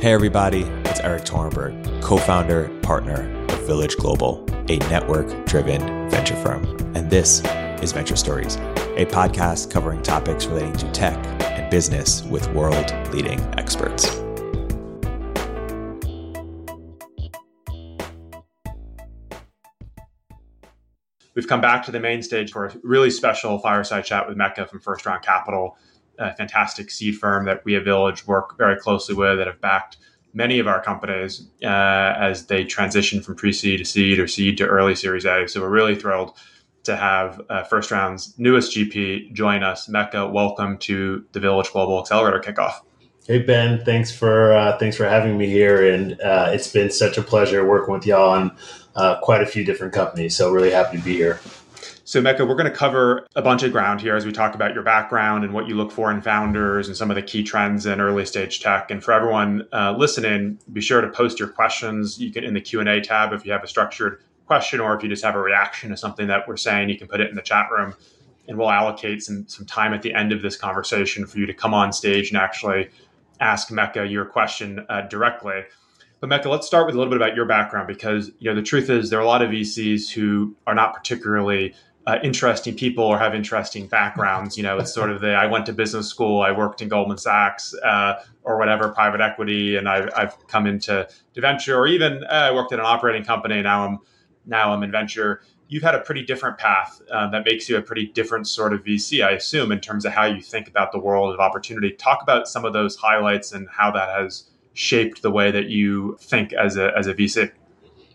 Hey, everybody, it's Erik Torenberg, co founder, partner of Village Global, a network driven venture firm. And this is Venture Stories, a podcast covering topics relating to tech and business with world leading experts. We've come back to the main stage for a really special fireside chat with Meka from First Round Capital a fantastic seed firm that we at Village work very closely with that have backed many of our companies uh, as they transition from pre-seed to seed or seed to early Series A. So we're really thrilled to have uh, First Round's newest GP join us. Meka, welcome to the Village Global Accelerator kickoff. Hey Ben, thanks for uh, thanks for having me here, and uh, it's been such a pleasure working with y'all on uh, quite a few different companies. So really happy to be here. So, Meka, we're going to cover a bunch of ground here as we talk about your background and what you look for in founders and some of the key trends in early stage tech. And for everyone uh, listening, be sure to post your questions. You can in the Q and A tab if you have a structured question or if you just have a reaction to something that we're saying, you can put it in the chat room, and we'll allocate some some time at the end of this conversation for you to come on stage and actually ask Meka your question uh, directly. But Meka, let's start with a little bit about your background because you know the truth is there are a lot of VCs who are not particularly uh, interesting people or have interesting backgrounds. You know, it's sort of the I went to business school, I worked in Goldman Sachs uh, or whatever, private equity, and I've, I've come into venture, or even uh, I worked at an operating company. Now I'm now I'm in venture. You've had a pretty different path uh, that makes you a pretty different sort of VC, I assume, in terms of how you think about the world of opportunity. Talk about some of those highlights and how that has shaped the way that you think as a as a VC.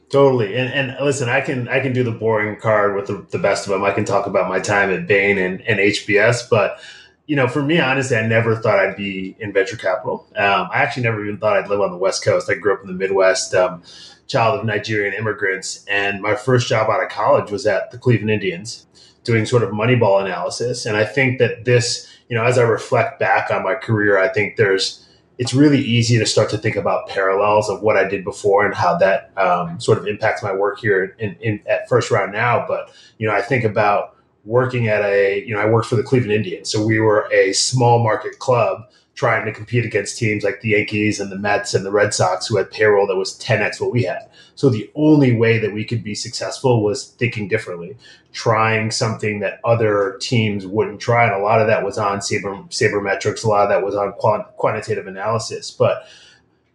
Totally. And, and listen, I can I can do the boring card with the, the best of them. I can talk about my time at Bain and, and HBS, but you know, for me, honestly, I never thought I'd be in venture capital. Um, I actually never even thought I'd live on the West Coast. I grew up in the Midwest, um, child of Nigerian immigrants, and my first job out of college was at the Cleveland Indians, doing sort of Moneyball analysis. And I think that this, you know, as I reflect back on my career, I think there's it's really easy to start to think about parallels of what I did before and how that um, sort of impacts my work here in, in, at First Round now. But you know, I think about working at a you know I worked for the Cleveland Indians, so we were a small market club trying to compete against teams like the Yankees and the Mets and the Red Sox who had payroll that was 10x what we had. So the only way that we could be successful was thinking differently, trying something that other teams wouldn't try. And a lot of that was on saber, sabermetrics, a lot of that was on quantitative analysis. But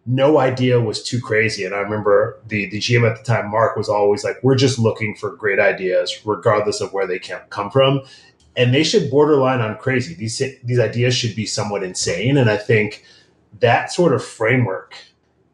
no idea was too crazy. And I remember the, the GM at the time, Mark, was always like, we're just looking for great ideas, regardless of where they come from. And they should borderline on crazy. These, these ideas should be somewhat insane. And I think that sort of framework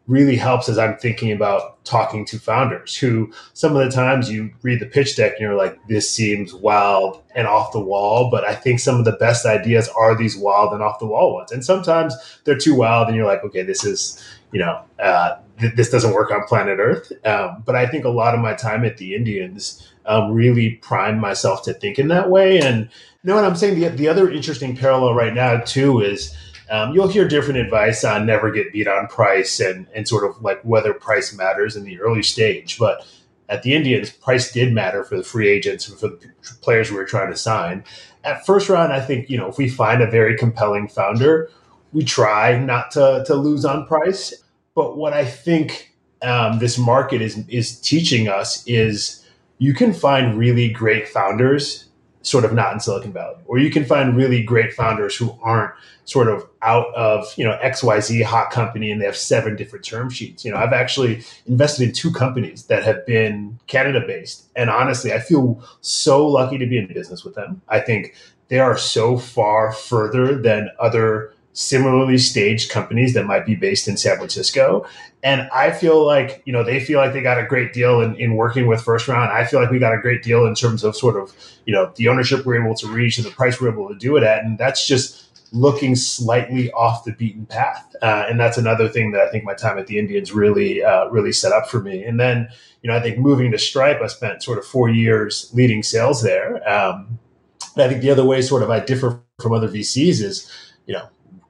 really helps as I'm thinking about talking to founders who some of the times you read the pitch deck and you're like, this seems wild and off the wall. But I think some of the best ideas are these wild and off the wall ones. And sometimes they're too wild and you're like, okay, this is, you know, uh, th- this doesn't work on planet Earth. Um, but I think a lot of my time at the Indians um, really primed myself to think in that way. And you know what I'm saying? The, the other interesting parallel right now, too, is um, you'll hear different advice on never get beat on price and, and sort of like whether price matters in the early stage. But at the Indians, price did matter for the free agents and for the players we were trying to sign. At first round, I think, you know, if we find a very compelling founder, we try not to, to lose on price. But what I think um, this market is, is teaching us is you can find really great founders sort of not in Silicon Valley, or you can find really great founders who aren't sort of out of you know XYZ hot company and they have seven different term sheets. You know, I've actually invested in two companies that have been Canada based. And honestly, I feel so lucky to be in business with them. I think they are so far further than other similarly staged companies that might be based in San Francisco. And I feel like, you know, they feel like they got a great deal in, in working with first round. I feel like we got a great deal in terms of sort of, you know, the ownership we're able to reach and the price we're able to do it at. And that's just looking slightly off the beaten path. Uh, and that's another thing that I think my time at the Indians really, uh, really set up for me. And then, you know, I think moving to Stripe, I spent sort of four years leading sales there. Um, I think the other way sort of I differ from other VCs is, you know,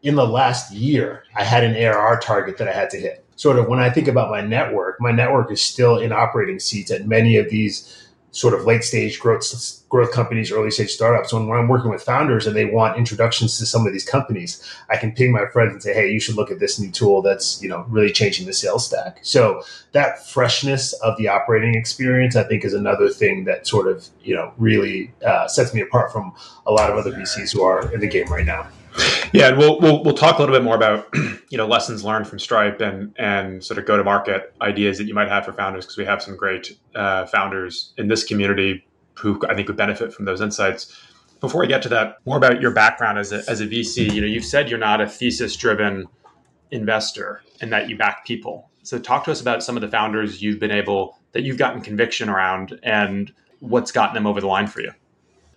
in the last year, I had an ARR target that I had to hit. Sort of when I think about my network, my network is still in operating seats at many of these sort of late stage growth growth companies, early stage startups. When, when I'm working with founders and they want introductions to some of these companies, I can ping my friends and say, "Hey, you should look at this new tool that's you know really changing the sales stack." So that freshness of the operating experience, I think, is another thing that sort of you know really uh, sets me apart from a lot of other VCs who are in the game right now. Yeah, and we'll, we'll we'll talk a little bit more about you know lessons learned from Stripe and and sort of go to market ideas that you might have for founders because we have some great uh, founders in this community who I think would benefit from those insights. Before we get to that, more about your background as a as a VC. You know, you've said you're not a thesis driven investor and that you back people. So talk to us about some of the founders you've been able that you've gotten conviction around and what's gotten them over the line for you.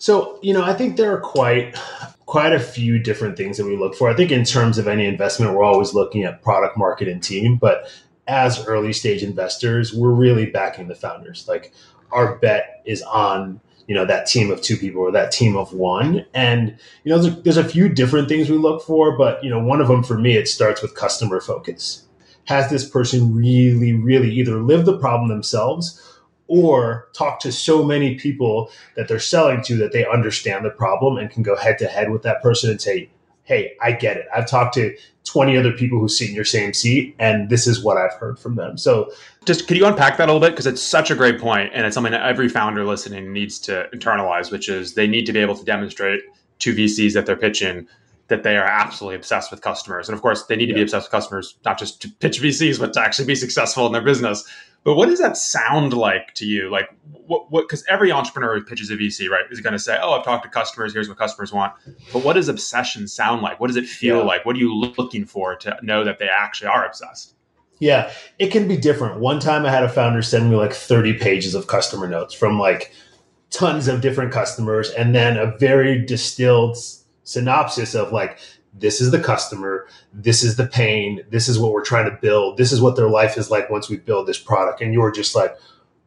So, you know, I think there are quite quite a few different things that we look for. I think in terms of any investment, we're always looking at product, market, and team. But as early stage investors, we're really backing the founders. Like our bet is on you know that team of two people or that team of one and you know there's a, there's a few different things we look for but you know one of them for me it starts with customer focus has this person really really either lived the problem themselves or talk to so many people that they're selling to that they understand the problem and can go head to head with that person and say, Hey, I get it. I've talked to 20 other people who sit in your same seat, and this is what I've heard from them. So, just could you unpack that a little bit? Because it's such a great point, and it's something that every founder listening needs to internalize, which is they need to be able to demonstrate to VCs that they're pitching that they are absolutely obsessed with customers. And of course, they need to yeah. be obsessed with customers, not just to pitch VCs, but to actually be successful in their business. But what does that sound like to you? Like what what because every entrepreneur who pitches a VC, right, is going to say, "Oh, I've talked to customers. Here's what customers want." But what does obsession sound like? What does it feel yeah. like? What are you looking for to know that they actually are obsessed? Yeah, it can be different. One time I had a founder send me like 30 pages of customer notes from like tons of different customers and then a very distilled synopsis of like this is the customer. This is the pain. This is what we're trying to build. This is what their life is like once we build this product. And you're just like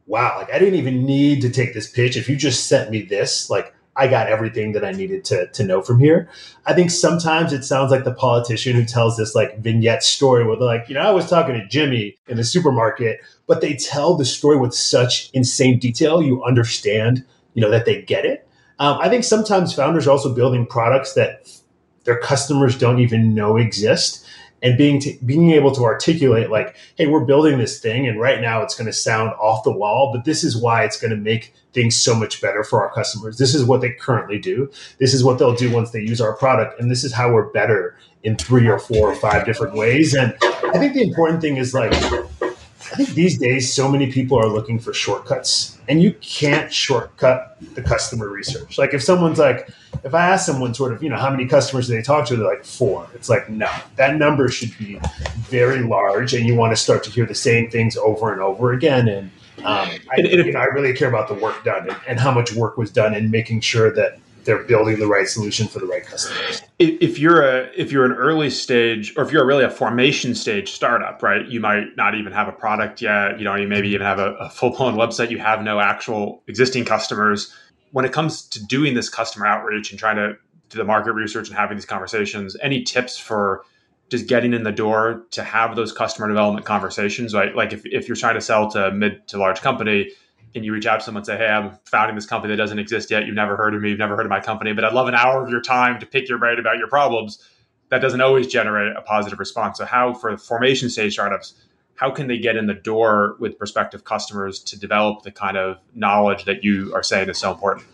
wow like i didn't even need to take this pitch. If you just sent me this like i got everything that i needed to, to know from here. I think sometimes it sounds like the politician who tells this like vignette story where they're like you know i was talking to jimmy in the supermarket but they tell the story with such insane detail you understand you know that they get it. Um, i think sometimes founders are also building products that their customers don't even know exist. And being to, being able to articulate like hey we're building this thing and right now it's going to sound off the wall but this is why it's going to make things so much better for our customers. This is what they currently do. This is what they'll do once they use our product and this is how we're better in three or four or five different ways. And i think the important thing is like I think these days, so many people are looking for shortcuts, and you can't shortcut the customer research. Like, if someone's like, if I ask someone sort of, you know, how many customers do they talk to? They're like four. It's like, no, that number should be very large, and you want to start to hear the same things over and over again. And um, I, you know, I really care about the work done and, and how much work was done in making sure that they're building the right solution for the right customers. If you're a if you're an early stage or if you're really a formation stage startup, right? You might not even have a product yet. You know, you maybe even have a, a full blown website. You have no actual existing customers. When it comes to doing this customer outreach and trying to do the market research and having these conversations, any tips for just getting in the door to have those customer development conversations, right? Like if, if you're trying to sell to mid to large company, and you reach out to someone and say, Hey, I'm founding this company that doesn't exist yet. You've never heard of me. You've never heard of my company, but I'd love an hour of your time to pick your brain about your problems. That doesn't always generate a positive response. So, how for formation stage startups, how can they get in the door with prospective customers to develop the kind of knowledge that you are saying is so important?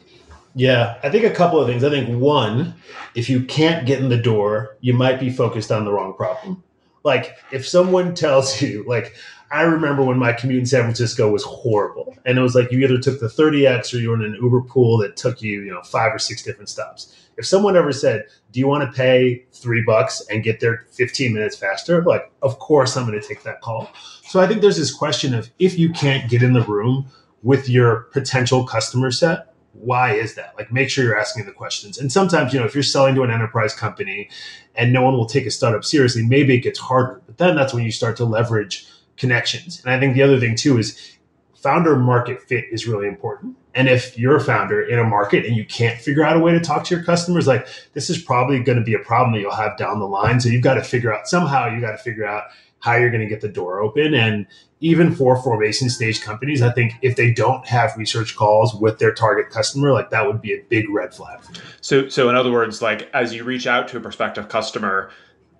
Yeah, I think a couple of things. I think one, if you can't get in the door, you might be focused on the wrong problem. Like if someone tells you, like, I remember when my commute in San Francisco was horrible. And it was like you either took the 30X or you were in an Uber pool that took you, you know, five or six different stops. If someone ever said, Do you want to pay three bucks and get there 15 minutes faster? Like, of course I'm going to take that call. So I think there's this question of if you can't get in the room with your potential customer set, why is that? Like, make sure you're asking the questions. And sometimes, you know, if you're selling to an enterprise company and no one will take a startup seriously, maybe it gets harder. But then that's when you start to leverage connections. And I think the other thing too is founder market fit is really important. And if you're a founder in a market and you can't figure out a way to talk to your customers, like this is probably going to be a problem that you'll have down the line. So you've got to figure out somehow you got to figure out how you're going to get the door open. And even for formation stage companies, I think if they don't have research calls with their target customer, like that would be a big red flag. So, so in other words, like as you reach out to a prospective customer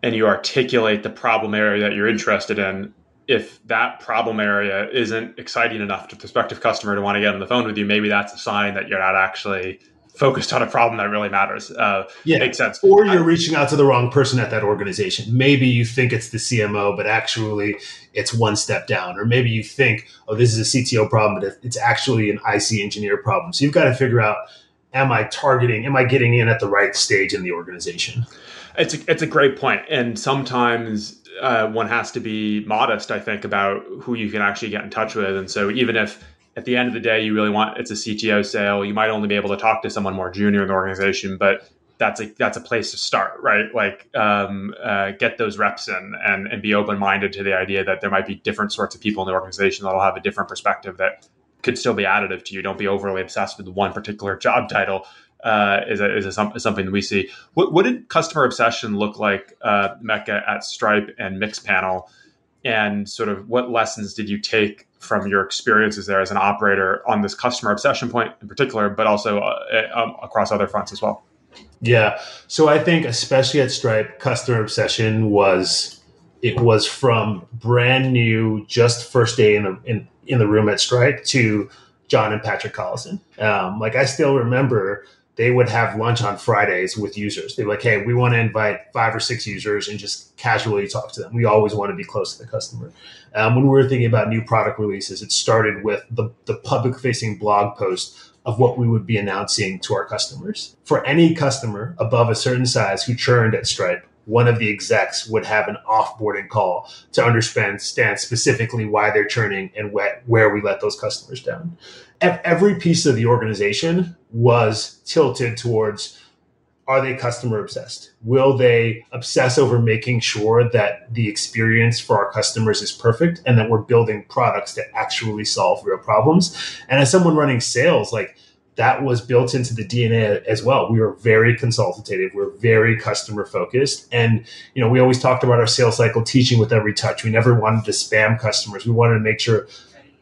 and you articulate the problem area that you're interested in, if that problem area isn't exciting enough to prospective customer to want to get on the phone with you, maybe that's a sign that you're not actually focused on a problem that really matters. Uh, yeah. Makes sense. Or you're I, reaching out to the wrong person at that organization. Maybe you think it's the CMO, but actually it's one step down. Or maybe you think, oh, this is a CTO problem, but it's actually an IC engineer problem. So you've got to figure out, am I targeting, am I getting in at the right stage in the organization? It's a, it's a great. And sometimes uh, one has to be modest, I think, about who you can actually get in touch with. And so even if at the end of the day, you really want it's a CTO sale. You might only be able to talk to someone more junior in the organization, but that's a that's a place to start, right? Like um, uh, get those reps in and and be open minded to the idea that there might be different sorts of people in the organization that'll have a different perspective that could still be additive to you. Don't be overly obsessed with one particular job title. Uh, is a, is, a, is something that we see. What, what did customer obsession look like, uh, Meka at Stripe and Mixpanel, and sort of what lessons did you take from your experiences there as an operator on this customer obsession point in particular, but also uh, uh, um, across other fronts as well? Yeah. So I think especially at Stripe, customer obsession was it was from brand new, just first day in the in, in the room at Stripe to John and Patrick Collison. Um, like I still remember they would have lunch on Fridays with users. They're like, hey, we want to invite five or six users and just casually talk to them. We always want to be close to the customer. Um, when we were thinking about new product releases, it started with the, the public facing blog post of what we would be announcing to our customers. For any customer above a certain size who churned at Stripe, one of the execs would have an offboarding call to understand specifically why they're churning and where we let those customers down. Every piece of the organization was tilted towards are they customer obsessed? Will they obsess over making sure that the experience for our customers is perfect and that we're building products that actually solve real problems? And as someone running sales, like that was built into the DNA as well. We were very consultative. We are very customer focused. And, you know, we always talked about our sales cycle teaching with every touch. We never wanted to spam customers. We wanted to make sure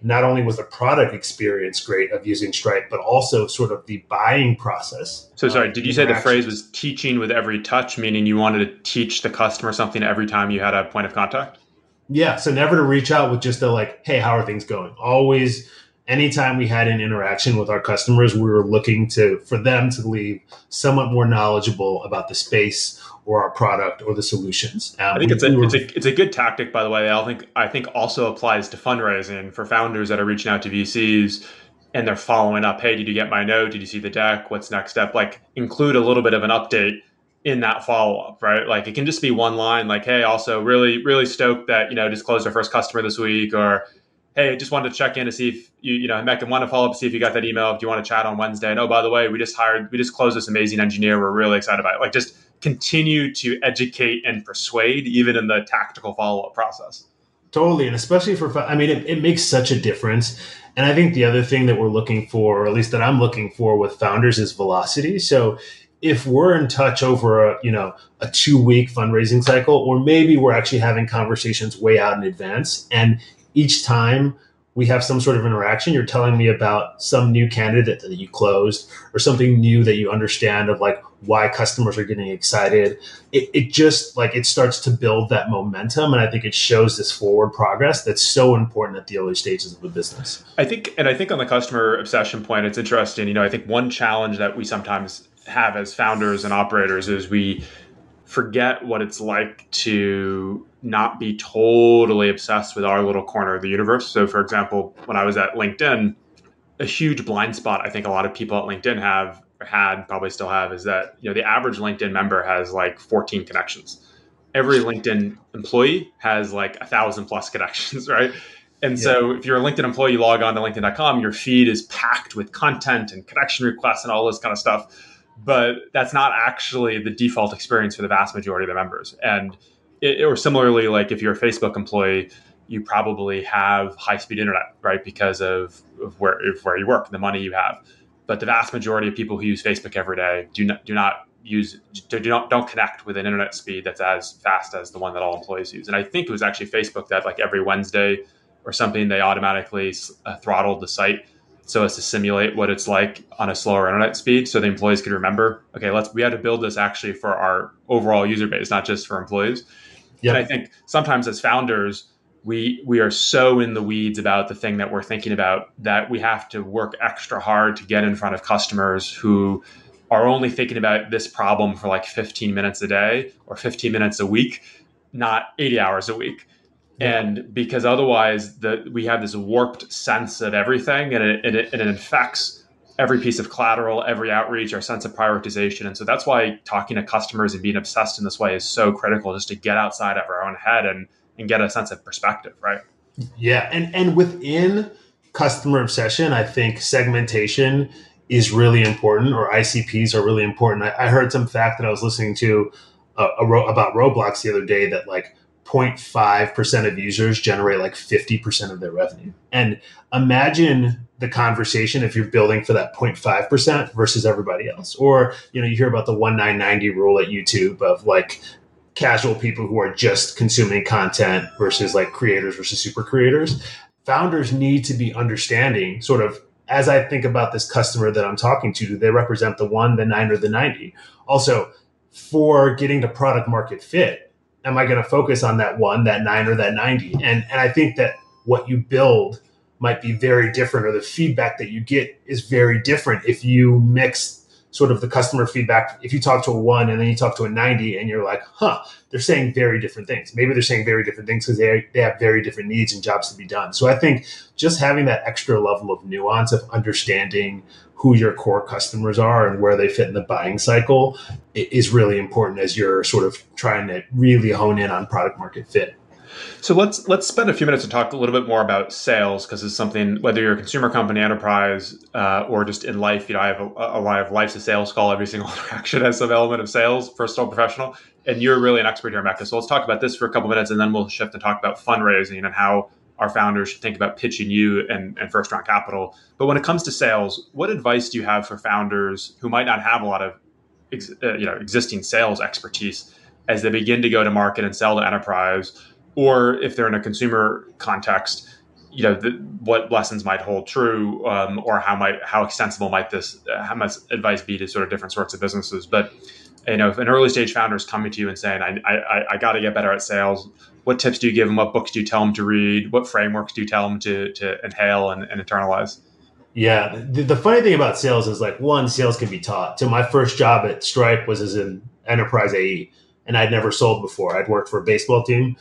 not only was the product experience great of using Stripe, but also sort of the buying process. So sorry, um, did you say the phrase was teaching with every touch, meaning you wanted to teach the customer something every time you had a point of contact? Yeah. So never to reach out with just a like, hey, how are things going? Always anytime we had an interaction with our customers, we were looking to for them to leave somewhat more knowledgeable about the space or our product or the solutions. Um, I think we, it's a, we were, it's a it's a good tactic, by the way. I think I think also applies to fundraising for founders that are reaching out to VCs and they're following up. Hey, did you get my note? Did you see the deck? What's next step? Like include a little bit of an update in that follow up, right? Like it can just be one line, like, "Hey, also really really stoked that you know just closed our first customer this week," or hey, just wanted to check in to see if you, you know, Meka, want to follow up, see if you got that email. If you want to chat on Wednesday. And oh, by the way, we just hired, we just closed this amazing engineer. We're really excited about it. Like just continue to educate and persuade, even in the tactical follow up process. Totally. And especially for, I mean, it, it makes such a difference. And I think the other thing that we're looking for, or at least that I'm looking for with founders, is velocity. So if we're in touch over a you know a two week fundraising cycle or maybe we're actually having conversations way out in advance and each time we have some sort of interaction, you're telling me about some new candidate that you closed or something new that you understand of like why customers are getting excited. It, it just like it starts to build that momentum. And I think it shows this forward progress that's so important at the early stages of a business. I think, and I think on the customer obsession point, it's interesting. You know, I think one challenge that we sometimes have as founders and operators is we, forget what it's like to not be totally obsessed with our little corner of the universe. So, for example, when I was at LinkedIn, a huge blind spot I think a lot of people at LinkedIn have had, probably still have, is that you know the average LinkedIn member has like 14 connections. Every LinkedIn employee has like a thousand plus connections, right? And yeah. so if you're a LinkedIn employee, you log on to LinkedIn.com, your feed is packed with content and connection requests and all this kind of stuff but that's not actually the default experience for the vast majority of the members. And it, or similarly, like if you're a Facebook employee, you probably have high speed internet, right? Because of, of where of where you work, and the money you have. But the vast majority of people who use Facebook every day do not do not use do not don't connect with an internet speed that's as fast as the one that all employees use. And I think it was actually Facebook that like every Wednesday or something they automatically uh, throttled the site so as to simulate what it's like on a slower internet speed so the employees could remember okay let's we had to build this actually for our overall user base not just for employees yep. and i think sometimes as founders we we are so in the weeds about the thing that we're thinking about that we have to work extra hard to get in front of customers who are only thinking about this problem for like 15 minutes a day or 15 minutes a week not 80 hours a week and because otherwise the we have this warped sense of everything and it, it, it infects every piece of collateral every outreach our sense of prioritization. And so that's why talking to customers and being obsessed in this way is so critical just to get outside of our own head and and get a sense of perspective right? Yeah and and within customer obsession i think segmentation is really important or icps are really important. I, I heard some fact that i was listening to uh, about roblox the other day that like 0.5% of users generate like 50% of their revenue. And imagine the conversation if you're building for that 0.5% versus everybody else. Or, you know, you hear about the 1990 rule at YouTube of like casual people who are just consuming content versus like creators versus super creators. Founders need to be understanding sort of as I think about this customer that I'm talking to, do they represent the one, the nine, or the 90? Also, for getting to product market fit, am I going to focus on that one, that nine, or that 90? And, and I think that what you build might be very different, or the feedback that you get is very different if you mix sort of the customer feedback. If you talk to a one and then you talk to a 90 and you're like, huh, they're saying very different things. Maybe they're saying very different things because they, they have very different needs and jobs to be done. So I think just having that extra level of nuance of understanding who your core customers are and where they fit in the buying cycle is really important as you're sort of trying to really hone in on product market fit. So let's let's spend a few minutes to talk a little bit more about sales because it's something whether you're a consumer company, enterprise, uh, or just in life. You know, I have a, a I of life's a sales call. Every single interaction has some element of sales, personal, professional, and you're really an expert here, Meka. So let's talk about this for a couple minutes, and then we'll shift and talk about fundraising and how our founders should think about pitching you and, and first round capital. But when it comes to sales, what advice do you have for founders who might not have a lot of ex, uh, you know existing sales expertise as they begin to go to market and sell to enterprise, or if they're in a consumer context? You know the, what lessons might hold true, um, or how might how extensible might this how much advice be to sort of different sorts of businesses. But you know, if an early stage founder is coming to you and saying, "I I, I got to get better at sales," what tips do you give them? What books do you tell them to read? What frameworks do you tell them to, to inhale and, and internalize? Yeah, the, the, funny thing about sales is like one, sales can be taught. So my first job at Stripe was as an enterprise AE, and I'd never sold before. I'd worked for a baseball team,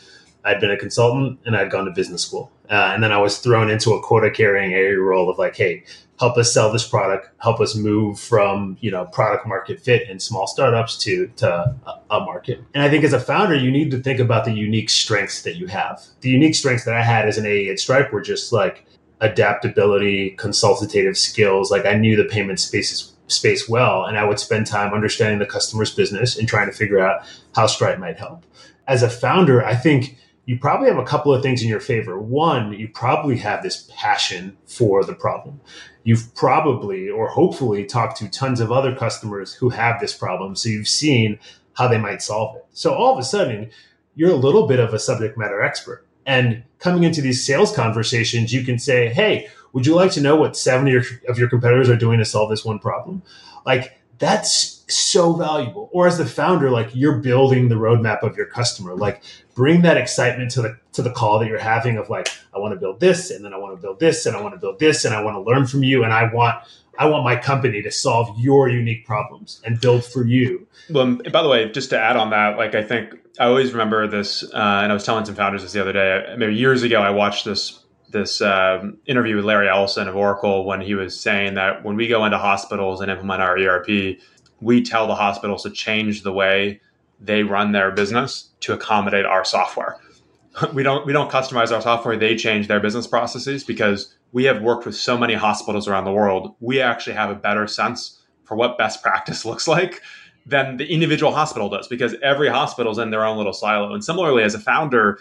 I'd been a consultant, and I'd gone to business school. Uh, and then I was thrown into a quota carrying area role of like, hey, help us sell this product, help us move from you know product market fit in small startups to to a, market. And I think as a founder, you need to think about the unique strengths that you have. The unique strengths that I had as an AE at Stripe were just like adaptability, consultative skills. Like I knew the payment spaces space well, and I would spend time understanding the customer's business and trying to figure out how Stripe might help. As a founder, I think you probably have a couple of things in your favor. One, you probably have this passion for the problem. You've probably or hopefully talked to tons of other customers who have this problem. So you've seen how they might solve it. So all of a sudden, you're a little bit of a subject matter expert. And coming into these sales conversations, you can say, Hey, would you like to know what 70 of your competitors are doing to solve this one problem? Like that's so valuable. Or as the founder, like you're building the roadmap of your customer. Like bring that excitement to the to the call that you're having of like, I want to build this, and then I want to build this, and I want to build this, and I want to learn from you, and I want I want my company to solve your unique problems and build for you. Well, by the way, just to add on that, like I think I always remember this, uh, and I was telling some founders this the other day. Maybe years ago, I watched this this um, interview with Larry Ellison of Oracle when he was saying that when we go into hospitals and implement our ERP, we tell the hospitals to change the way they run their business to accommodate our software. we don't we don't customize our software; they change their business processes because we have worked with so many hospitals around the world. We actually have a better sense for what best practice looks like than the individual hospital does because every hospital is in their own little silo. And similarly, as a founder,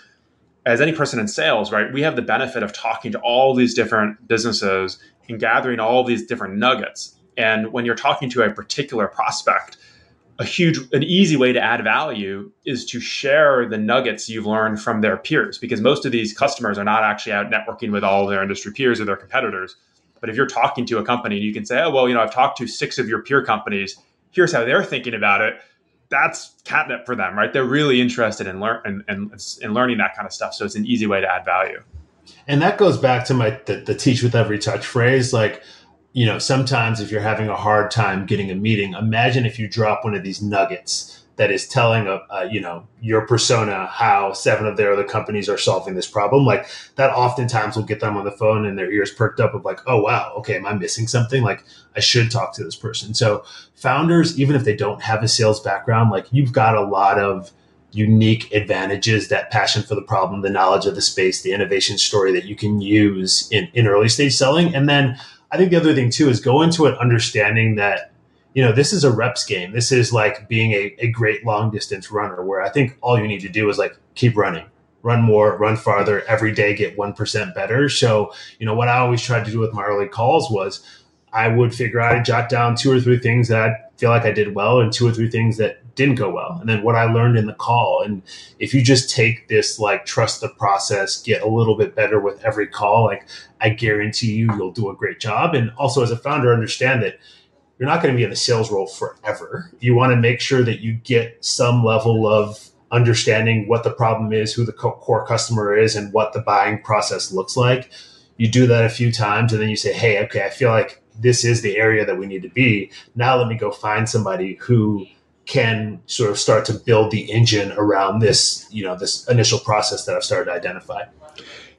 as any person in sales, right, we have the benefit of talking to all these different businesses and gathering all these different nuggets. And when you're talking to a particular prospect, a huge, an easy way to add value is to share the nuggets you've learned from their peers, because most of these customers are not actually out networking with all their industry peers or their competitors. But if you're talking to a company, you can say, "Oh, well, you know, I've talked to six of your peer companies. Here's how they're thinking about it." That's catnip for them, right? They're really interested in learn in, in, in learning that kind of stuff. So it's an easy way to add value. And that goes back to my the, the teach with every touch phrase, like you know, sometimes if you're having a hard time getting a meeting, imagine if you drop one of these nuggets that is telling a, a, you know your persona how seven of their other companies are solving this problem. Like that oftentimes will get them on the phone and their ears perked up of like oh wow okay am i missing something? Like i should talk to this person. So founders even if they don't have a sales background like you've got a lot of unique advantages that passion for the problem the knowledge of the space the innovation story that you can use in, in early stage selling. And then I think the other thing too is go into it understanding that you know this is a reps game. This is like being a, a great long distance runner where I think all you need to do is like keep running, run more, run farther every day, get one percent better. So you know what I always tried to do with my early calls was I would figure out, jot down two or three things that I feel like I did well and two or three things that didn't go well. And then what I learned in the call. And if you just take this, like, trust the process, get a little bit better with every call, like, I guarantee you, you'll do a great job. And also, as a founder, understand that you're not going to be in the sales role forever. You want to make sure that you get some level of understanding what the problem is, who the core customer is, and what the buying process looks like. You do that a few times, and then you say, Hey, okay, I feel like this is the area that we need to be. Now let me go find somebody who can sort of start to build the engine around this, you know, this initial process that I've started to identify.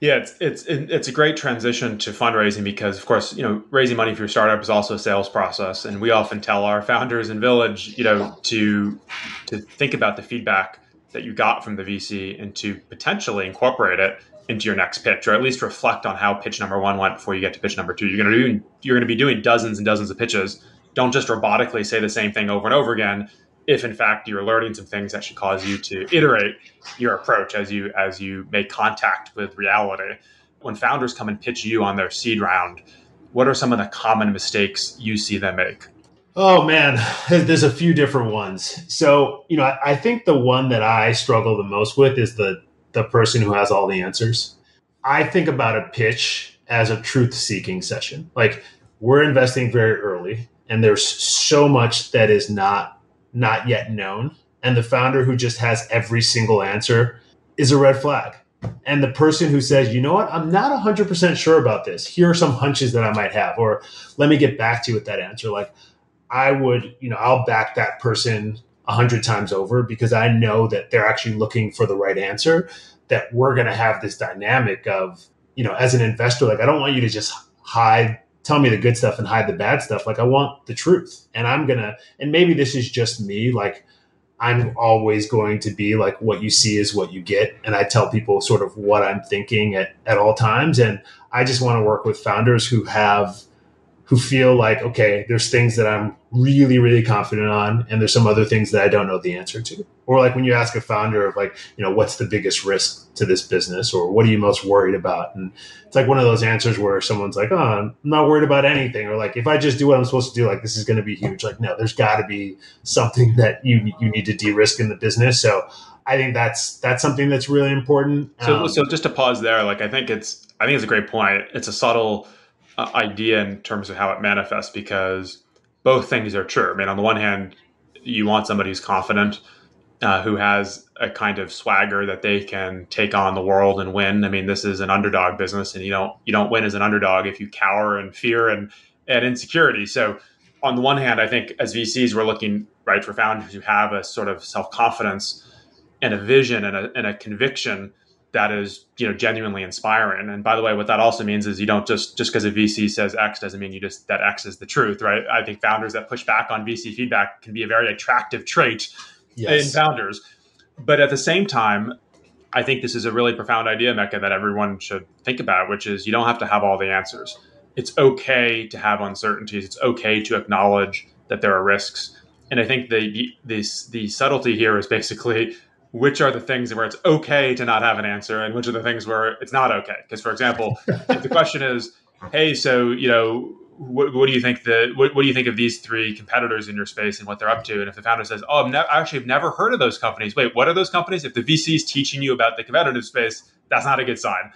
Yeah, it's it's it's a great transition to fundraising because, of course, you know, raising money for your startup is also a sales process, and we often tell our founders in Village, you know, to to think about the feedback that you got from the VC and to potentially incorporate it into your next pitch, or at least reflect on how pitch number one went before you get to pitch number two. You're to do you're to be doing dozens and dozens of pitches. Don't just robotically say the same thing over and over again if in fact you're learning some things that should cause you to iterate your approach as you as you make contact with reality. When founders come and pitch you on their seed round what are some of the common mistakes you see them make? Oh man there's a few different ones. So you know i think the one that i struggle the most with is the the person who has all the answers. I think about a pitch as a truth seeking session. Like we're investing very early and there's so much that is not not yet known, and the founder who just has every single answer is a red flag. And the person who says, you know what, I'm not 100% sure about this. Here are some hunches that I might have, or let me get back to you with that answer. Like, I would, you know, I'll back that person a hundred times over because I know that they're actually looking for the right answer. That we're going to have this dynamic of, you know, as an investor, like I don't want you to just hide tell me the good stuff and hide the bad stuff. Like I want the truth. And I'm going to, and maybe this is just me. Like I'm always going to be like what you see is what you get. And I tell people sort of what I'm thinking at, at all times. And I just want to work with founders who have who feel like, okay, there's things that I'm really, really confident on, and there's some other things that I don't know the answer to. Or like when you ask a founder of like, you know, what's the biggest risk to this business, or what are you most worried about? And it's like one of those answers where someone's like, oh, I'm not worried about anything, or like if I just do what I'm supposed to do, like this is going to be huge. Like, no, there's got to be something that you you need to de-risk in the business. So I think that's that's something that's really important. So, um, so just to pause there, like I think it's I think it's a great point. It's a subtle idea in terms of how it manifests because both things are true. I mean, on the one hand, you want somebody who's confident, uh, who has a kind of swagger that they can take on the world and win. I mean, this is an underdog business, and you don't you don't win as an underdog if you cower and fear and and insecurity. So, on the one hand, I think as VCs, we're looking right for founders who have a sort of self confidence and a vision and a, and a conviction that is you know genuinely inspiring. And by the way what that also means is you don't just just because a vc says x doesn't mean you just that x is the truth right? I think founders that push back on vc feedback can be a very attractive trait yes. in founders. But at the same time i think this is a really profound idea meka that everyone should think about which is you don't have to have all the answers. It's okay to have uncertainties. It's okay to acknowledge that there are risks. And i think the the, the, the subtlety here is basically which are the things where it's okay to not have an answer and which are the things where it's not okay. Because, for example, if the question is, hey, so, you know, what, what do you think the what, what, do you think of these three competitors in your space and what they're up to? And if the founder says, "Oh, I'm ne- I actually have never heard of those companies," wait, what are those companies? If the VC is teaching you about the competitive space, that's not a good sign.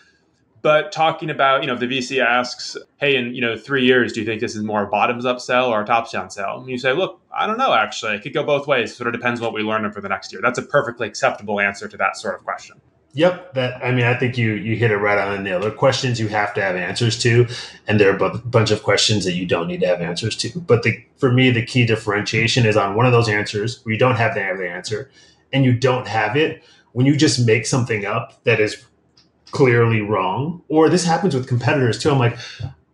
But talking about, you know, if the VC asks, hey, in, you know, three years, do you think this is more a bottoms up sell or a tops down sell? And you say, look, I don't know, actually. It could go both ways. It sort of depends what we learn for the next year. That's a perfectly acceptable answer to that sort of question. Yep, that I mean, I think you you hit it right on the nail. There are questions you have to have answers to, and there are a bunch of questions that you don't need to have answers to. But the for me, the key differentiation is on one of those answers where you don't have the answer, and you don't have it when you just make something up that is clearly wrong. Or this happens with competitors too. I'm like,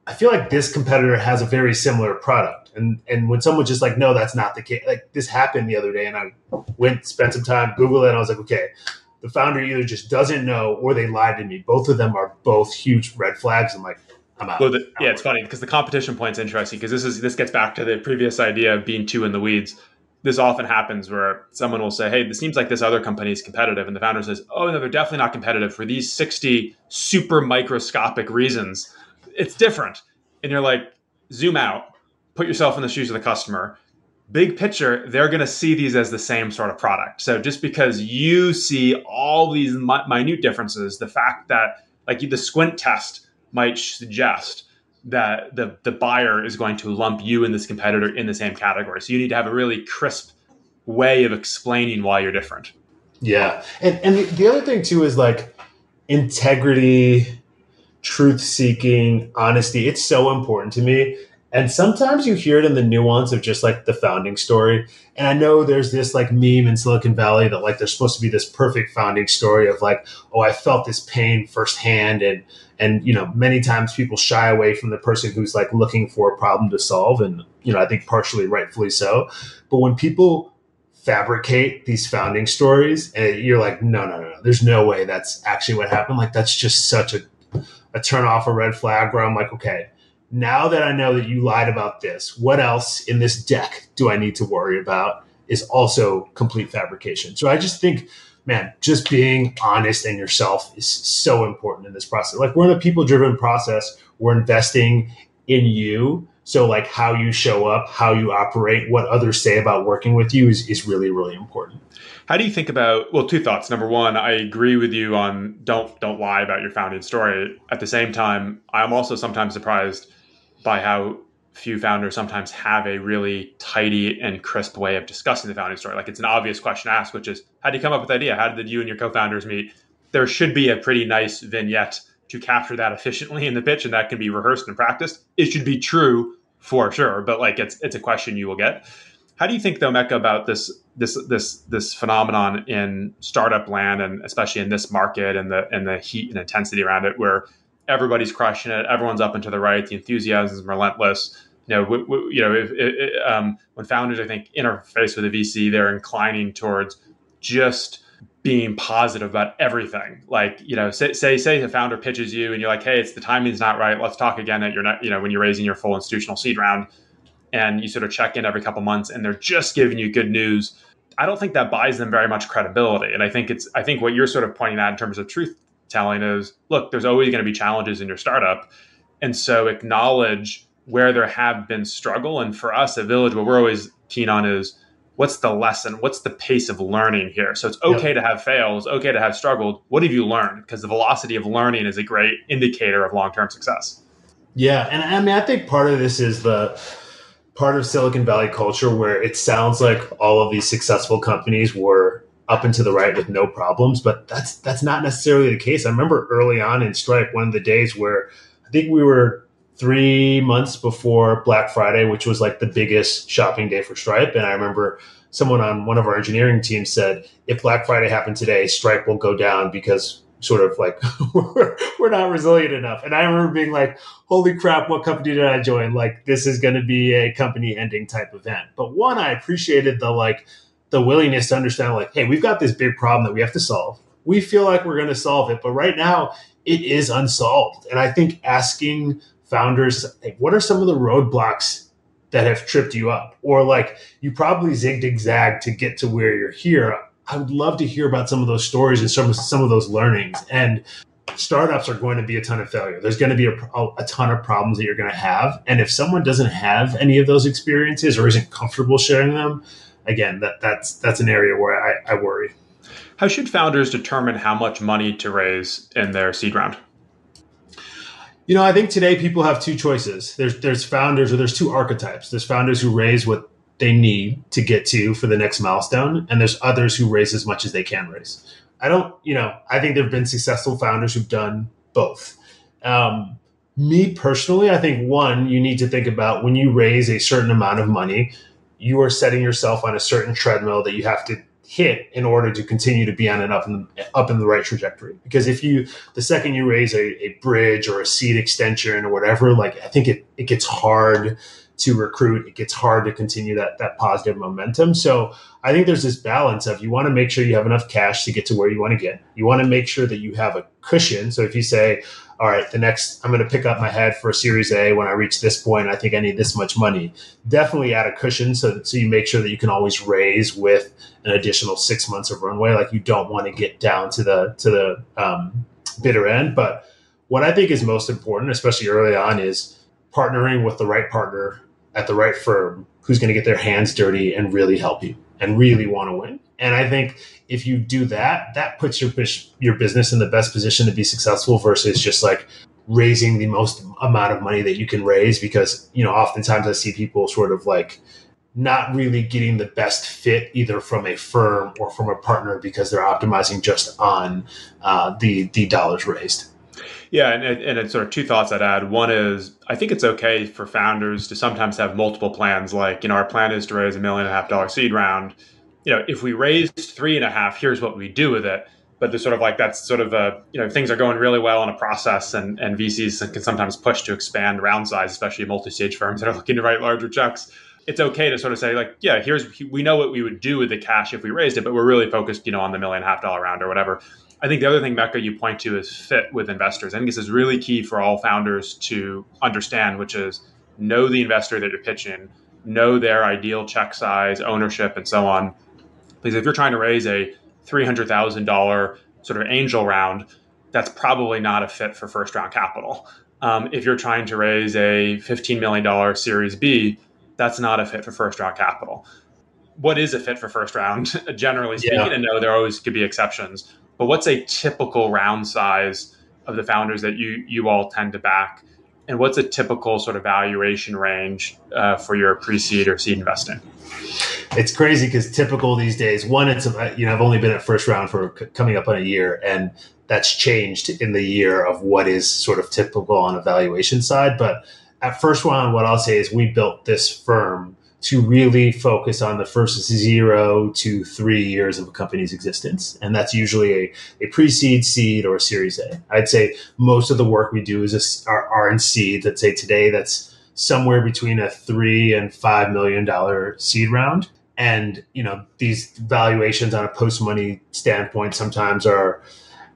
I feel like this competitor has a very similar product. And and when someone's just like, no, that's not the case. Like this happened the other day, and I went spent some time Google it. And I was like, okay, the founder either just doesn't know or they lied to me. Both of them are both huge red flags. I'm like, I'm out. Well, the, yeah, it's funny because the competition point's interesting because this is this gets back to the previous idea of being too in the weeds this often happens where someone will say, Hey, this seems like this other company is competitive. And the founder says, Oh, no, they're definitely not competitive for these 60 super microscopic reasons. It's different. And you're like, Zoom out, put yourself in the shoes of the customer. Big picture, they're going to see these as the same sort of product. So just because you see all these minute differences, the fact that like the squint test might suggest that the the buyer is going to lump you and this competitor in the same category. So you need to have a really crisp way of explaining why you're different. Yeah, and and the other thing too is like integrity, truth seeking, honesty. It's so important to me. And sometimes you hear it in the nuance of just like the founding story. And I know there's this like meme in Silicon Valley that like there's supposed to be this perfect founding story of like, oh, I felt this pain firsthand. And and you know many times people shy away from the person who's like looking for a problem to solve. And you know i think partially rightfully so. But when people fabricate these founding stories and you're like no no no no. There's no way that's actually what happened. Like that's just such a a turn off a red flag where i'm like okay now that i know that you lied about this what else in this deck do i need to worry about is also complete fabrication so i just think man, just being honest and yourself is so important in this process. Like we're in a people driven process. We're investing in you. So like how you show up, how you operate, what others say about working with you is, is really, really important. How do you think about well, two thoughts. Number one, I agree with you on don't don't lie about your founding story. At the same time, I'm also sometimes surprised by how few founders sometimes have a really tidy and crisp way of discussing the founding story. Like it's an obvious question to ask, which is how do you come up with the idea? How did you and your co-founders meet? There should be a pretty nice vignette to capture that efficiently in the pitch, and that can be rehearsed and practiced. It should be true for sure, but like it's it's a question you will get. How do you think though, Meka, about this this this this phenomenon in startup land and especially in this market and the and the heat and intensity around it where everybody's crushing it, everyone's up and to the right, the enthusiasm is relentless you know, w- w- you know, if, um, when founders, I think, interface with a VC, they're inclining towards just being positive about everything. Like, you know, say, say, say the founder pitches you and you're like, hey, it's the timing's not right. Let's talk again at your, not, you know, when you're raising your full institutional seed round and you sort of check in every couple months and they're just giving you good news. I don't think that buys them very much credibility. And I think it's, I think what you're sort of pointing at in terms of truth telling is, look, there's always going to be challenges in your startup. And so acknowledge where there have been struggle. And for us at Village, what we're always keen on is what's the lesson? What's the pace of learning here? So it's okay yep. to have fails, okay to have struggled. What have you learned? Because the velocity of learning is a great indicator of long term success. Yeah. And I mean, I think part of this is the part of Silicon Valley culture where it sounds like all of these successful companies were up and to the right with no problems, but that's that's not necessarily the case. I remember early on in Stripe, one of the days where I think we were three months before Black Friday, which was like the biggest shopping day for Stripe. And I remember someone on one of our engineering teams said, if Black Friday happened today, Stripe will go down because sort of like we're, we're not resilient enough. And I remember being like, holy crap, what company did I join? Like, this is going to be a company ending type event. But one, I appreciated the like, the willingness to understand, like, hey, we've got this big problem that we have to solve. We feel like we're going to solve it, but right now it is unsolved. And I think asking founders like, what are some of the roadblocks that have tripped you up or like you probably zigged and zagged to get to where you're here I would love to hear about some of those stories and some some of those learnings. And startups are going to be a ton of failure. There's going to be a, a ton of problems that you're going to have. And if someone doesn't have any of those experiences or isn't comfortable sharing them, again, that that's that's an area where I, I worry. How should founders determine how much money to raise in their seed round? You know, I think today people have two choices. There's there's founders or there's two archetypes. There's founders who raise what they need to get to for the next milestone, and there's others who raise as much as they can raise. I don't, you know, I think there have been successful founders who've done both. Um, me personally, I think one, you need to think about when you raise a certain amount of money, you are setting yourself on a certain treadmill that you have to hit in order to continue to be on an up in, up in the right trajectory. Because if you, the second you raise a, a bridge or a seed extension or whatever, like I think it, it gets hard to recruit. It gets hard to continue that that positive momentum. So I think there's this balance of you want to make sure you have enough cash to get to where you want to get. You want to make sure that you have a cushion. So if you say, all right, the next I'm going to pick up my head for a Series A when I reach this point. I think I need this much money. Definitely add a cushion so so you make sure that you can always raise with an additional six months of runway. Like you don't want to get down to the to the um, bitter end. But what I think is most important, especially early on, is partnering with the right partner at the right firm who's going to get their hands dirty and really help you and really want to win. And I think if you do that, that puts your your business in the best position to be successful versus just like raising the most amount of money that you can raise because you know oftentimes I see people sort of like not really getting the best fit either from a firm or from a partner because they're optimizing just on uh, the the dollars raised. Yeah, and, and, and sort of two thoughts I'd add. One is I think it's okay for founders to sometimes have multiple plans. Like, you know, our plan is to raise a million and a half dollar seed round. You know, if we raised three and a half, here's what we do with it. But there's sort of like that's sort of a you know things are going really well in a process, and and VCs can sometimes push to expand round size, especially multi-stage firms that are looking to write larger checks it's okay to sort of say like, yeah, here's we know what we would do with the cash if we raised it, but we're really focused, you know, on the million half dollar round or whatever. I think the other thing, Meka, you point to is fit with investors. I think this is really key for all founders to understand, which is know the investor that you're pitching, know their ideal check size, ownership, and so on. Because if you're trying to raise a $300,000 sort of angel round, that's probably not a fit for first round capital. Um, if you're trying to raise a $15 million Series B, that's not a fit for first round capital. What is a fit for first round, generally speaking? Yeah. And no, there always could be exceptions. But what's a typical round size of the founders that you you all tend to back? And what's a typical sort of valuation range uh, for your pre-seed or seed investing? It's crazy because typical these days. One, it's you know I've only been at first round for coming up on a year, and that's changed in the year of what is sort of typical on a valuation side. But at first round, what I'll say is we built this firm to really focus on the first zero to three years of a company's existence. And that's usually a, a pre-seed, seed, or a series A. I'd say most of the work we do is a, are, are in seed. Let's say today that's somewhere between a three and five million dollar seed round. And, you know, these valuations on a post-money standpoint sometimes are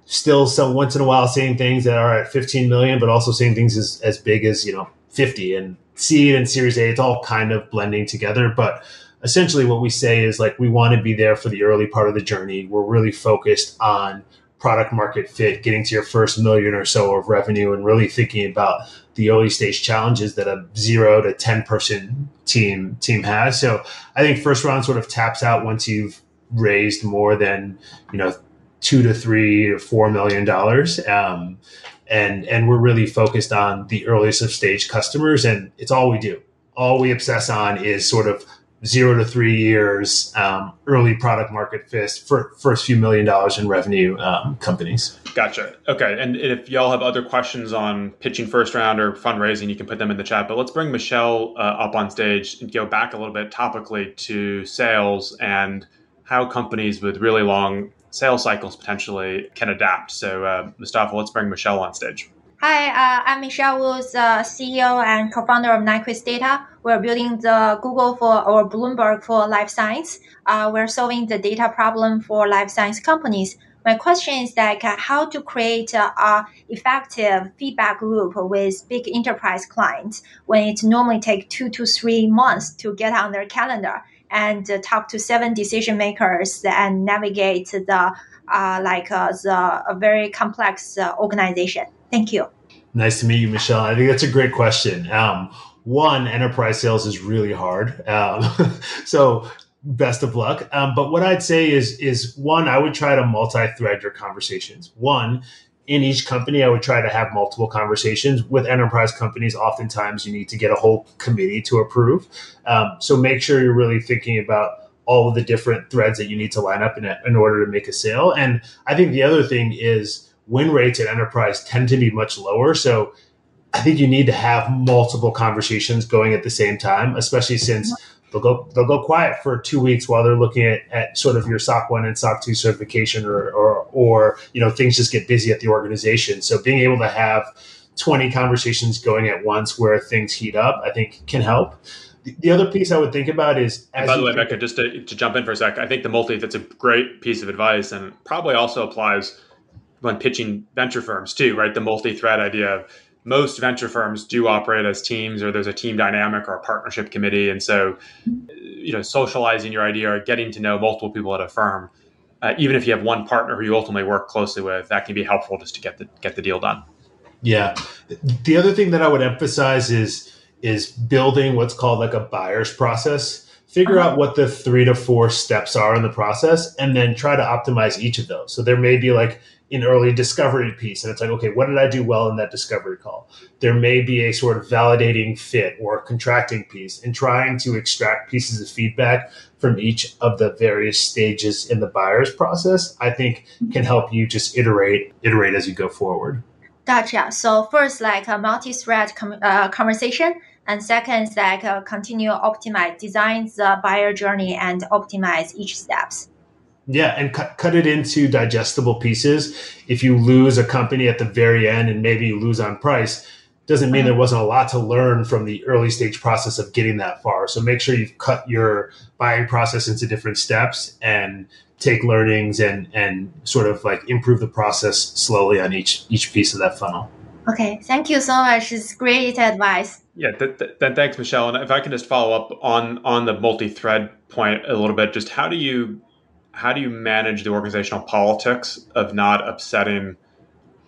still some once in a while seeing things that are at 15 million, but also seeing things as, as big as, you know, 50 and seed and series A, it's all kind of blending together. But essentially what we say is like, we want to be there for the early part of the journey. We're really focused on product market fit, getting to your first million or so of revenue and really thinking about the early stage challenges that a zero to 10 person team team has. So I think first round sort of taps out once you've raised more than, you know, two to three or four million dollars. Um, and and we're really focused on the earliest of stage customers and it's all we do. All we obsess on is sort of zero to three years um, early product market fit for first few million dollars in revenue um, companies. Gotcha. Okay and if y'all have other questions on pitching first round or fundraising you can put them in the chat but let's bring michelle uh, up on stage and go back a little bit topically to sales and how companies with really long sales cycles potentially can adapt. So, uh, Mustafa, let's bring Michelle on stage. Hi, uh, I'm Michelle Woods, uh, CEO and co-founder of Nyquist Data. We're building the Google for or Bloomberg for life science. Uh, we're solving the data problem for life science companies. My question is like uh, how to create a, a, effective feedback loop with big enterprise clients when it normally takes two to three months to get on their calendar and talk to seven decision makers and navigate the uh, like uh, the a very complex uh, organization. Thank you. Nice to meet you, Michelle. I think that's a great question. Um, one, enterprise sales is really hard. Um, so best of luck. Um, but what I'd say is, is one, I would try to multi-thread your conversations. One, in each company, I would try to have multiple conversations. With enterprise companies, oftentimes you need to get a whole committee to approve. Um, so make sure you're really thinking about all of the different threads that you need to line up in, in order to make a sale. And I think the other thing is win rates at enterprise tend to be much lower. So I think you need to have multiple conversations going at the same time, especially since they'll go they'll go quiet for two weeks while they're looking at, at sort of your SOC one and SOC two certification or, or or you know things just get busy at the organization. So being able to have 20 conversations going at once where things heat up, I think can help. The, the other piece I would think about is by the way, Meka, just to, to jump in for a sec, I think the multi that's a great piece of advice and probably also applies when pitching venture firms too, right? The multi-thread idea of most venture firms do operate as teams or there's a team dynamic or a partnership committee. And so you know socializing your idea or getting to know multiple people at a firm uh, even if you have one partner who you ultimately work closely with that can be helpful just to get the get the deal done. Yeah. The other thing that i would emphasize is is building what's called like a buyer's process figure uh-huh. out what the three to four steps are in the process and then try to optimize each of those so there may be like an early discovery piece. And it's like, okay, what did I do well in that discovery call? There may be a sort of validating fit or contracting piece and trying to extract pieces of feedback from each of the various stages in the buyer's process, I think can help you just iterate, iterate as you go forward. Gotcha. So first, like a multi-thread com- uh, conversation, and second is like uh, continue optimize, design the buyer journey and optimize each steps. Yeah, and cut, cut it into digestible pieces. If you lose a company at the very end and maybe you lose on price, doesn't mean there wasn't a lot to learn from the early stage process of getting that far. So make sure you've cut your buying process into different steps and take learnings and and sort of like improve the process slowly on each each piece of that funnel. Okay, thank you so much. It's great advice. Yeah, th- th- thanks, Michelle. And if I can just follow up on on the multi-thread point a little bit, just how do you how do you manage the organizational politics of not upsetting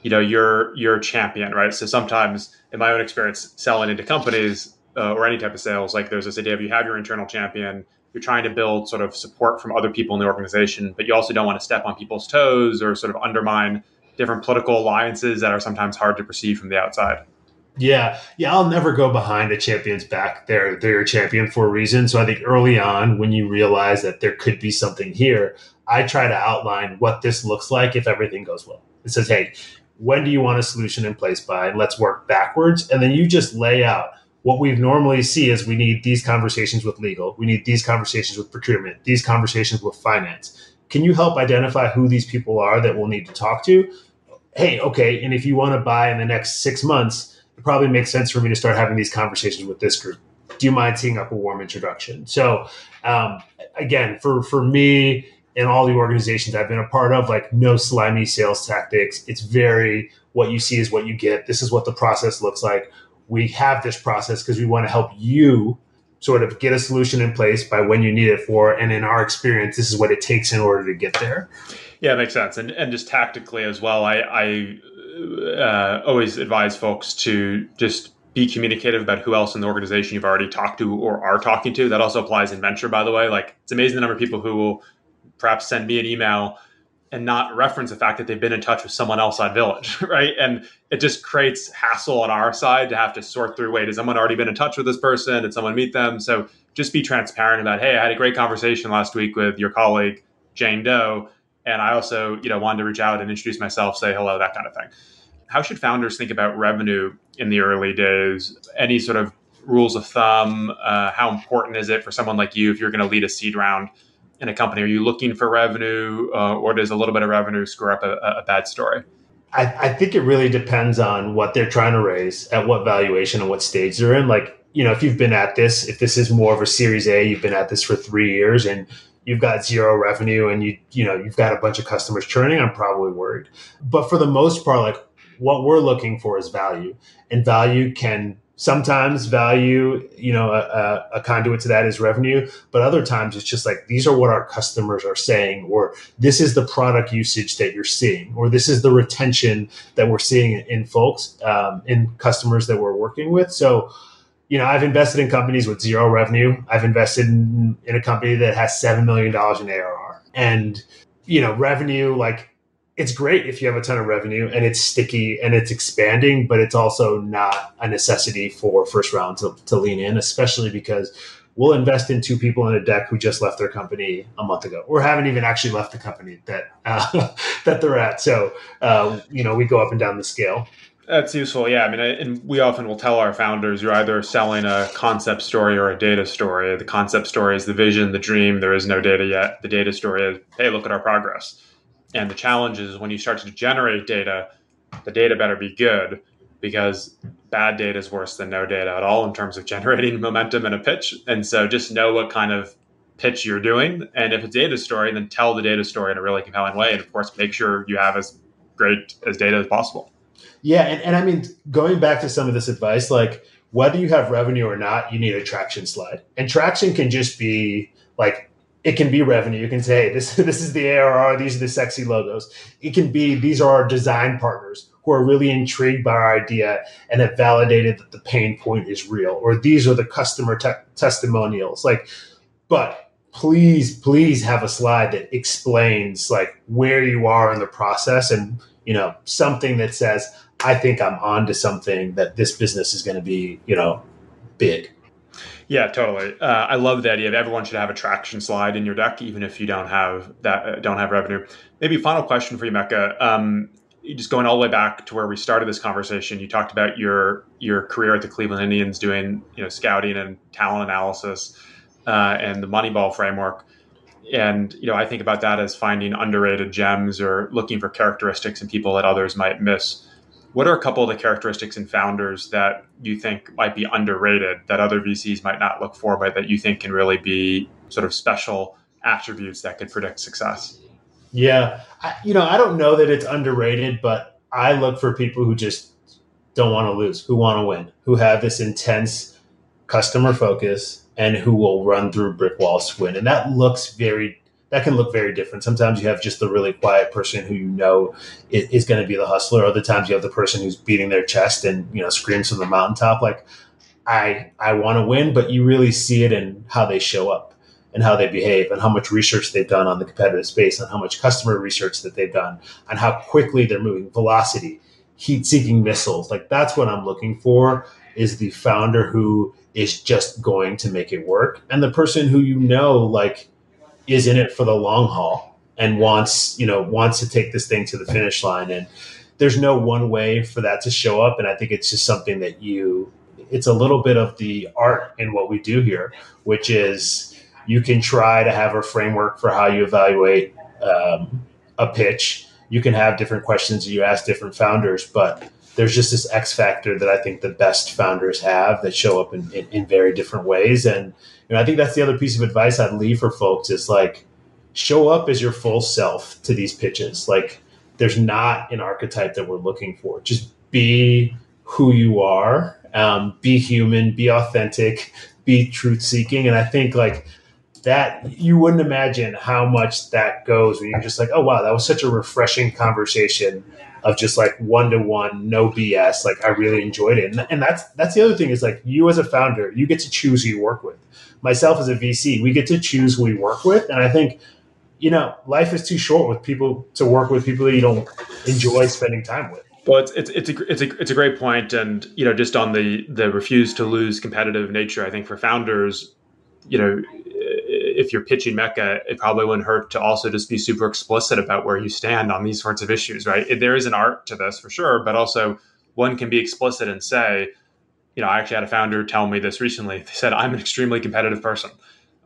you know your your champion right so sometimes in my own experience selling into companies uh, or any type of sales like there's this idea of you have your internal champion you're trying to build sort of support from other people in the organization but you also don't want to step on people's toes or sort of undermine different political alliances that are sometimes hard to perceive from the outside yeah, yeah, I'll never go behind a champion's back. They're they're a champion for a reason. So I think early on, when you realize that there could be something here, I try to outline what this looks like if everything goes well. It says, hey, when do you want a solution in place by? Let's work backwards, and then you just lay out what we normally see is we need these conversations with legal, we need these conversations with procurement, these conversations with finance. Can you help identify who these people are that we'll need to talk to? Hey, okay, and if you want to buy in the next six months it probably makes sense for me to start having these conversations with this group. Do you mind teeing up a warm introduction? So, um, again, for for me and all the organizations I've been a part of, like no slimy sales tactics. It's very what you see is what you get. This is what the process looks like. We have this process because we want to help you sort of get a solution in place by when you need it for. And in our experience, this is what it takes in order to get there. Yeah, it makes sense. And and just tactically as well, I, I uh, always advise folks to just be communicative about who else in the organization you've already talked to or are talking to. That also applies in venture, by the way. Like it's amazing the number of people who will perhaps send me an email and not reference the fact that they've been in touch with someone else on Village, right? And it just creates hassle on our side to have to sort through. Wait, has someone already been in touch with this person? Did someone meet them? So just be transparent about. Hey, I had a great conversation last week with your colleague Jane Doe and I also, you know, wanted to reach out and introduce myself, say hello, that kind of thing. How should founders think about revenue in the early days? Any sort of rules of thumb? Uh, how important is it for someone like you if you're going to lead a seed round in a company? Are you looking for revenue, uh, or does a little bit of revenue screw up a, a bad story? I, I think it really depends on what they're trying to raise, at what valuation, and what stage they're in. Like, you know, if you've been at this, if this is more of a Series A, you've been at this for three years, and you've got zero revenue and you you know you've got a bunch of customers churning i'm probably worried but for the most part like what we're looking for is value and value can sometimes value you know a, a, conduit to that is revenue but other times it's just like these are what our customers are saying or this is the product usage that you're seeing or this is the retention that we're seeing in folks um, in customers that we're working with. So you know i've invested in companies with zero revenue. I've invested in, in a company that has $7 million in arr and you know revenue like it's great if you have a ton of revenue and it's sticky and it's expanding, but it's also not a necessity for first round to, to lean in, especially because we'll invest in two people in a deck who just left their company a month ago or haven't even actually left the company that uh, that they're at. So uh, you know we go up and down the scale. That's useful. Yeah, I mean, and we often will tell our founders you're either selling a concept story or a data story. The concept story is the vision, the dream. There is no data yet. The data story is, hey, look at our progress and the challenge is when you start to generate data, the data better be good because bad data is worse than no data at all in terms of generating momentum in a pitch. And so just know what kind of pitch you're doing. And if it's data story, then tell the data story in a really compelling way. And of course, make sure you have as great as data as possible. Yeah. And, and I mean, going back to some of this advice, like whether you have revenue or not, you need a traction slide. And traction can just be like it can be revenue. You can say, hey, this, this is the ARR. These are the sexy logos. It can be, these are our design partners who are really intrigued by our idea and have validated that the pain point is real, or these are the customer te- testimonials. Like, but please, please have a slide that explains like where you are in the process and, you know, something that says, I think I'm on to something that this business is going to be, you know, big. Yeah, totally. Uh, I love the idea of everyone should have a traction slide in your deck, even if you don't have that uh, don't have revenue. Maybe final question for you, Meka. Um, just going all the way back to where we started this conversation, you talked about your your career at the Cleveland Indians, doing you know scouting and talent analysis, uh, and the Moneyball framework. And you know, I think about that as finding underrated gems or looking for characteristics in people that others might miss. What are a couple of the characteristics in founders that you think might be underrated that other VCs might not look for, but that you think can really be sort of special attributes that could predict success? Yeah, I, you know, I don't know that it's underrated, but I look for people who just don't want to lose, who want to win, who have this intense customer focus, and who will run through brick walls to win. And that looks very that can look very different. Sometimes you have just the really quiet person who you know is, going to be the hustler. Other times you have the person who's beating their chest and you know screams from the mountaintop like, "I I want to win," but you really see it in how they show up and how they behave and how much research they've done on the competitive space and how much customer research that they've done and how quickly they're moving, velocity, heat-seeking missiles. Like that's what I'm looking for is the founder who is just going to make it work and the person who you know like is in it for the long haul and wants you know wants to take this thing to the finish line. And there's no one way for that to show up. And i think it's just something that you it's a little bit of the art in what we do here which is you can try to have a framework for how you evaluate um, a pitch. You can have different questions you ask different founders but there's just this x factor that i think the best founders have that show up in, in, in very different ways and and I think that's the other piece of advice I'd leave for folks is like show up as your full self to these pitches. Like there's not an archetype that we're looking for. Just be who you are. Um, be human. Be authentic. Be truth seeking. And I think like that you wouldn't imagine how much that goes when you're just like, oh wow, that was such a refreshing conversation of just like one to one, no BS. Like I really enjoyed it, and, and that's that's the other thing is like you as a founder, you get to choose who you work with myself as a VC, we get to choose who we work with. And I think, you know, life is too short with people to work with people that you don't enjoy spending time with. Well, it's it's it's a it's a it's a great point, and you know, just on the the refuse to lose competitive nature, I think for founders, you know, if you're pitching Meka, it probably wouldn't hurt to also just be super explicit about where you stand on these sorts of issues, right? There is an art to this for sure, but also one can be explicit and say, you know, I actually had a founder tell me this recently. They said, I'm an extremely competitive person.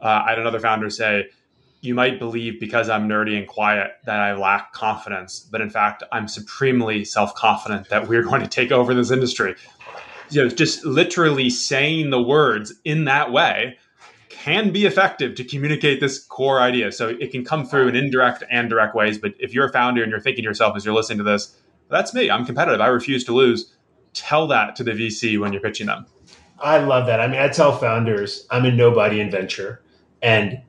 Uh, I had another founder say, you might believe because I'm nerdy and quiet that I lack confidence, but in fact, I'm supremely self confident that we're going to take over this industry. You know, just literally saying the words in that way can be effective to communicate this core idea. So it can come through in indirect and direct ways. But if you're a founder and you're thinking to yourself as you're listening to this, that's me. I'm competitive. I refuse to lose tell that to the VC when you're pitching them. I love that. I mean, I tell founders I'm a nobody in venture, and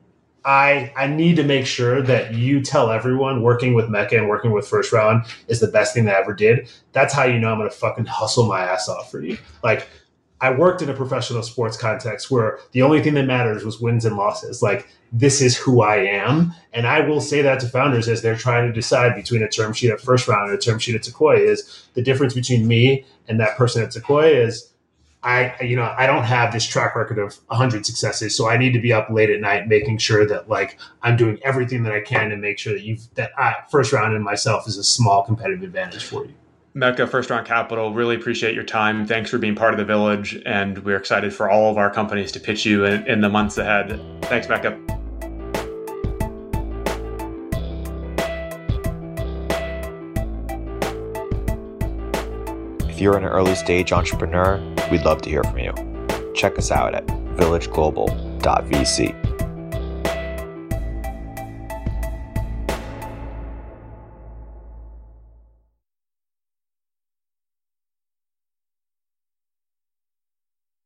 I I need to make sure that you tell everyone working with Meka and working with First Round is the best thing I ever did. That's how you know I'm going to fucking hustle my ass off for you. Like I worked in a professional sports context where the only thing that matters was wins and losses. Like this is who I am, and I will say that to founders as they're trying to decide between a term sheet at First Round and a term sheet at Sequoia is the difference between me and that person at Sequoia is I, you know, I don't have this track record of 100 successes, so I need to be up late at night making sure that like I'm doing everything that I can to make sure that you've that I, first round in myself is a small competitive advantage for you. Meka First Round Capital, really appreciate your time. Thanks for being part of the village, and we're excited for all of our companies to pitch you in, in the months ahead. Thanks, Meka. If you're an early stage entrepreneur, we'd love to hear from you. Check us out at villageglobal.vc.